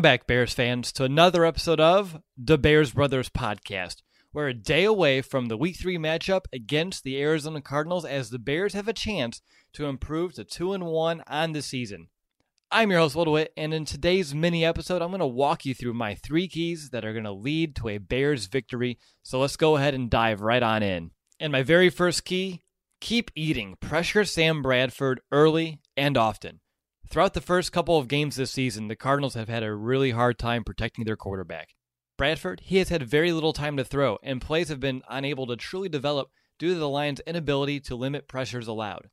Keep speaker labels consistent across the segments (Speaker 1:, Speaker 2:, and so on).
Speaker 1: Welcome back, Bears fans, to another episode of the Bears Brothers podcast. We're a day away from the Week 3 matchup against the Arizona Cardinals as the Bears have a chance to improve to 2 and 1 on the season. I'm your host, Will DeWitt, and in today's mini episode, I'm going to walk you through my three keys that are going to lead to a Bears victory. So let's go ahead and dive right on in. And my very first key keep eating. Pressure Sam Bradford early and often. Throughout the first couple of games this season, the Cardinals have had a really hard time protecting their quarterback. Bradford, he has had very little time to throw, and plays have been unable to truly develop due to the Lions' inability to limit pressures allowed.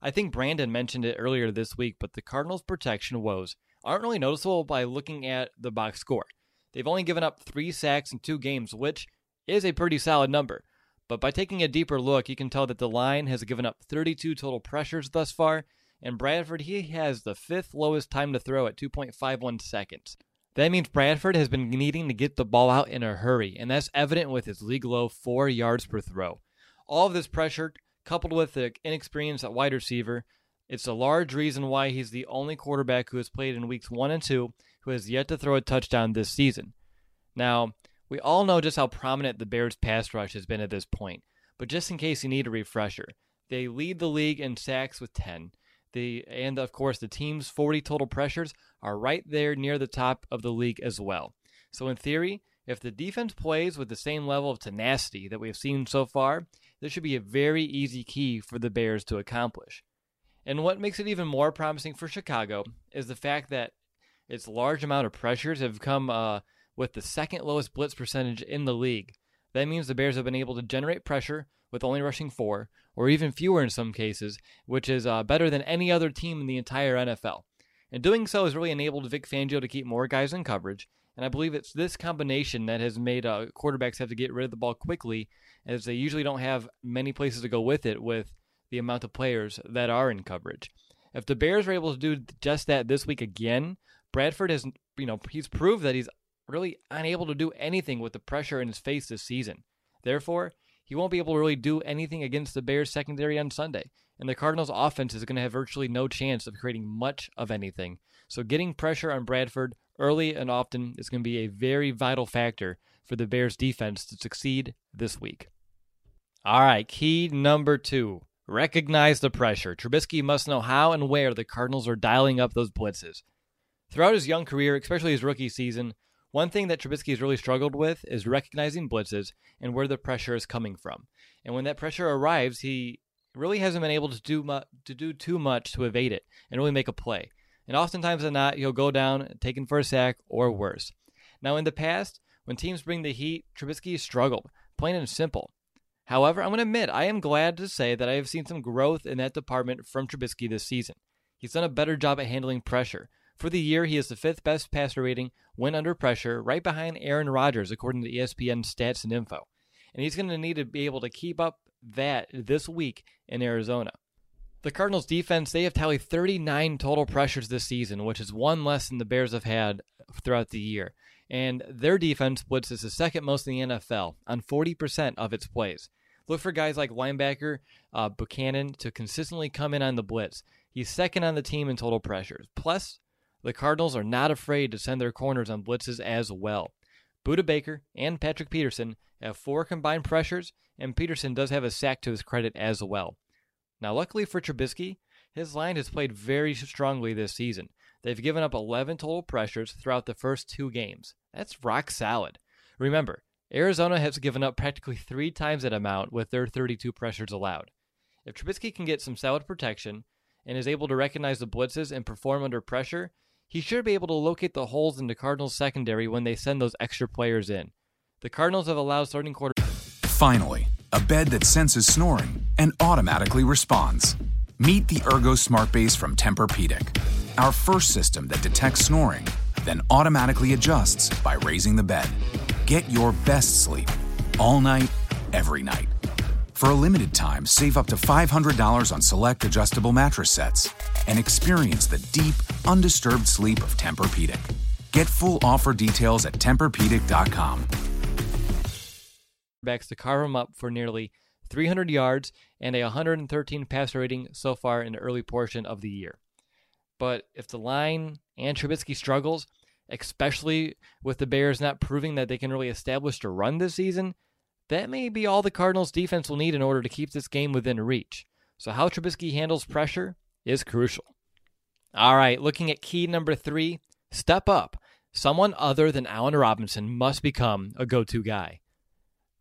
Speaker 1: I think Brandon mentioned it earlier this week, but the Cardinals' protection woes aren't really noticeable by looking at the box score. They've only given up three sacks in two games, which is a pretty solid number. But by taking a deeper look, you can tell that the line has given up 32 total pressures thus far, and Bradford, he has the fifth lowest time to throw at 2.51 seconds. That means Bradford has been needing to get the ball out in a hurry, and that's evident with his league low four yards per throw. All of this pressure, coupled with the inexperience at wide receiver, it's a large reason why he's the only quarterback who has played in weeks one and two who has yet to throw a touchdown this season. Now, we all know just how prominent the Bears' pass rush has been at this point, but just in case you need a refresher, they lead the league in sacks with 10. The and of course the team's 40 total pressures are right there near the top of the league as well. So in theory, if the defense plays with the same level of tenacity that we've seen so far, this should be a very easy key for the Bears to accomplish. And what makes it even more promising for Chicago is the fact that its large amount of pressures have come uh, with the second lowest blitz percentage in the league. That means the Bears have been able to generate pressure with only rushing four, or even fewer in some cases, which is uh, better than any other team in the entire NFL. And doing so has really enabled Vic Fangio to keep more guys in coverage. And I believe it's this combination that has made uh, quarterbacks have to get rid of the ball quickly, as they usually don't have many places to go with it with the amount of players that are in coverage. If the Bears are able to do just that this week again, Bradford has, you know, he's proved that he's really unable to do anything with the pressure in his face this season. Therefore, he won't be able to really do anything against the Bears secondary on Sunday. And the Cardinals offense is going to have virtually no chance of creating much of anything. So getting pressure on Bradford early and often is going to be a very vital factor for the Bears defense to succeed this week. All right, key number two. Recognize the pressure. Trubisky must know how and where the Cardinals are dialing up those blitzes. Throughout his young career, especially his rookie season, one thing that Trubisky has really struggled with is recognizing blitzes and where the pressure is coming from. And when that pressure arrives, he really hasn't been able to do mu- to do too much to evade it and really make a play. And oftentimes than not, he'll go down, taken for a sack, or worse. Now, in the past, when teams bring the heat, Trubisky struggled, plain and simple. However, I'm going to admit I am glad to say that I have seen some growth in that department from Trubisky this season. He's done a better job at handling pressure, For the year, he is the fifth best passer rating when under pressure, right behind Aaron Rodgers, according to ESPN stats and info. And he's going to need to be able to keep up that this week in Arizona. The Cardinals defense, they have tallied 39 total pressures this season, which is one less than the Bears have had throughout the year. And their defense blitzes the second most in the NFL on 40% of its plays. Look for guys like linebacker uh, Bucannon to consistently come in on the blitz. He's second on the team in total pressures. Plus, the Cardinals are not afraid to send their corners on blitzes as well. Budda Baker and Patrick Peterson have four combined pressures, and Peterson does have a sack to his credit as well. Now, luckily for Trubisky, his line has played very strongly this season. They've given up 11 total pressures throughout the first two games. That's rock solid. Remember, Arizona has given up practically three times that amount with their 32 pressures allowed. If Trubisky can get some solid protection and is able to recognize the blitzes and perform under pressure, he should be able to locate the holes in the Cardinals' secondary when they send those extra players in. The Cardinals have allowed starting quarter.
Speaker 2: Finally, a bed that senses snoring and automatically responds. Meet the Ergo Smart Base from Tempur-Pedic, our first system that detects snoring, then automatically adjusts by raising the bed. Get your best sleep all night, every night. For a limited time, save up to $500 on select adjustable mattress sets and experience the deep, undisturbed sleep of Tempur-Pedic. Get full offer details at TempurPedic.com
Speaker 1: backs to carve him up for nearly 300 yards and a 113 passer rating so far in the early portion of the year. But if the line and Trubisky struggles, especially with the Bears not proving that they can really establish a run this season, that may be all the Cardinals' defense will need in order to keep this game within reach. So, how Trubisky handles pressure is crucial. All right, looking at key number three step up. Someone other than Allen Robinson must become a go to guy.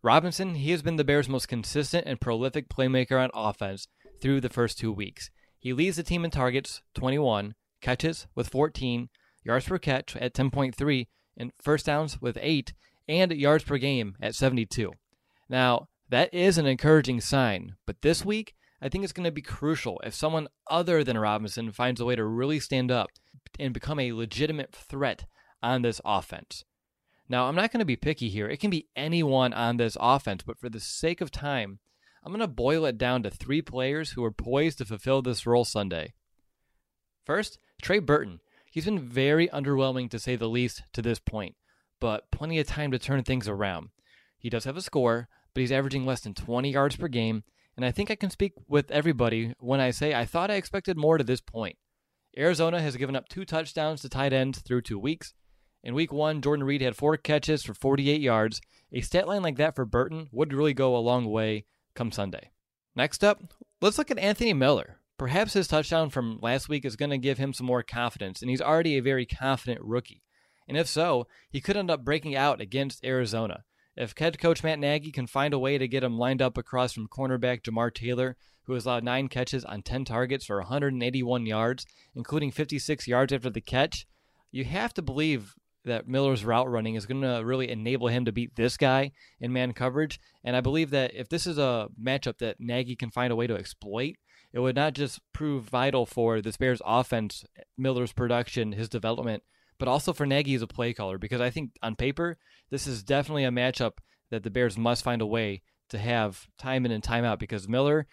Speaker 1: Robinson, he has been the Bears' most consistent and prolific playmaker on offense through the first two weeks. He leads the team in targets, 21, catches with 14, yards per catch at 10.3, and first downs with 8, and yards per game at 72. Now, that is an encouraging sign, but this week, I think it's going to be crucial if someone other than Robinson finds a way to really stand up and become a legitimate threat on this offense. Now, I'm not going to be picky here. It can be anyone on this offense, but for the sake of time, I'm going to boil it down to three players who are poised to fulfill this role Sunday. First, Trey Burton. He's been very underwhelming to say the least to this point, but plenty of time to turn things around. He does have a score, but he's averaging less than 20 yards per game, and I think I can speak with everybody when I say I thought I expected more to this point. Arizona has given up two touchdowns to tight ends through two weeks, in week one, Jordan Reed had four catches for 48 yards. A stat line like that for Burton would really go a long way come Sunday. Next up, let's look at Anthony Miller. Perhaps his touchdown from last week is going to give him some more confidence, and he's already a very confident rookie. And if so, he could end up breaking out against Arizona. If head coach Matt Nagy can find a way to get him lined up across from cornerback Jamar Taylor, who has allowed nine catches on 10 targets for 181 yards, including 56 yards after the catch, you have to believe that Miller's route running is going to really enable him to beat this guy in man coverage. And I believe that if this is a matchup that Nagy can find a way to exploit, it would not just prove vital for this Bears offense, Miller's production, his development, but also for Nagy as a play caller. Because I think on paper, this is definitely a matchup that the Bears must find a way to have time in and time out because Miller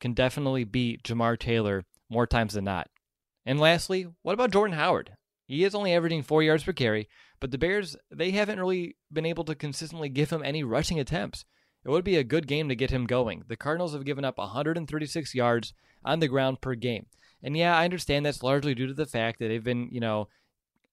Speaker 1: can definitely beat Jamar Taylor more times than not. And lastly, what about Jordan Howard? He is only averaging four yards per carry, but the Bears, they haven't really been able to consistently give him any rushing attempts. It would be a good game to get him going. The Cardinals have given up 136 yards on the ground per game. And yeah, I understand that's largely due to the fact that they've been, you know,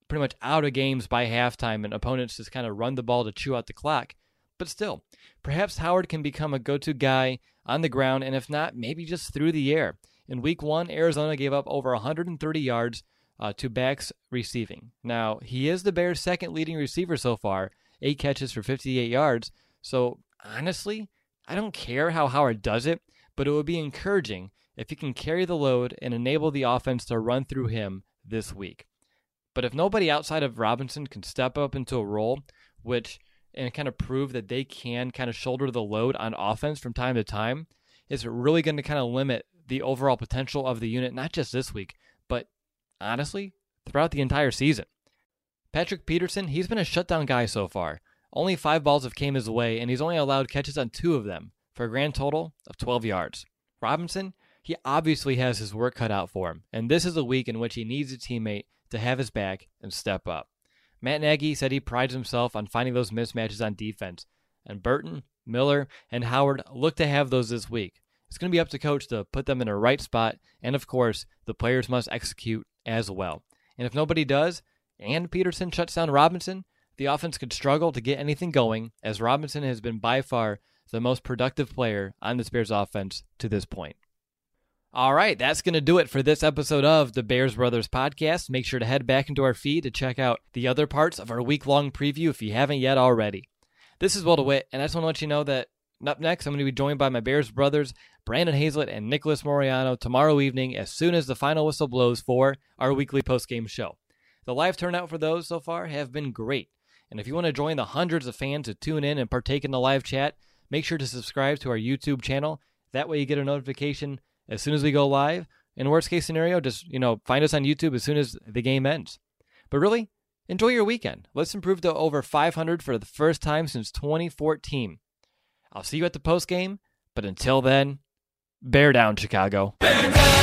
Speaker 1: pretty much out of games by halftime and opponents just kind of run the ball to chew out the clock. But still, perhaps Howard can become a go to guy on the ground, and if not, maybe just through the air. In week one, Arizona gave up over 130 yards uh, to backs receiving. Now, he is the Bears' second leading receiver so far, eight catches for 58 yards. So, honestly, I don't care how Howard does it, but it would be encouraging if he can carry the load and enable the offense to run through him this week. But if nobody outside of Robinson can step up into a role, which and kind of prove that they can kind of shoulder the load on offense from time to time, it's really going to kind of limit the overall potential of the unit, not just this week, but honestly, throughout the entire season. Patrick Peterson, he's been a shutdown guy so far. Only five balls have came his way, and he's only allowed catches on two of them for a grand total of 12 yards. Robinson, he obviously has his work cut out for him, and this is a week in which he needs a teammate to have his back and step up. Matt Nagy said he prides himself on finding those mismatches on defense, and Burton, Miller, and Howard look to have those this week. It's going to be up to coach to put them in the right spot, and of course, the players must execute as well. And if nobody does, and Peterson shuts down Robinson, the offense could struggle to get anything going, as Robinson has been by far the most productive player on the Bears offense to this point. All right, that's going to do it for this episode of the Bears Brothers podcast. Make sure to head back into our feed to check out the other parts of our week long preview if you haven't yet already. This is Will DeWitt, and I just want to let you know that up next, I'm going to be joined by my Bears brothers, Brandon Hazlett and Nicholas Moriano, tomorrow evening as soon as the final whistle blows for our weekly post-game show. The live turnout for those so far have been great. And if you want to join the hundreds of fans who tune in and partake in the live chat, make sure to subscribe to our YouTube channel. That way you get a notification as soon as we go live. In worst case scenario, just, you know, find us on YouTube as soon as the game ends. But really, enjoy your weekend. Let's improve to over 500 for the first time since 2014. I'll see you at the post game, but until then, bear down, Chicago. Bear down!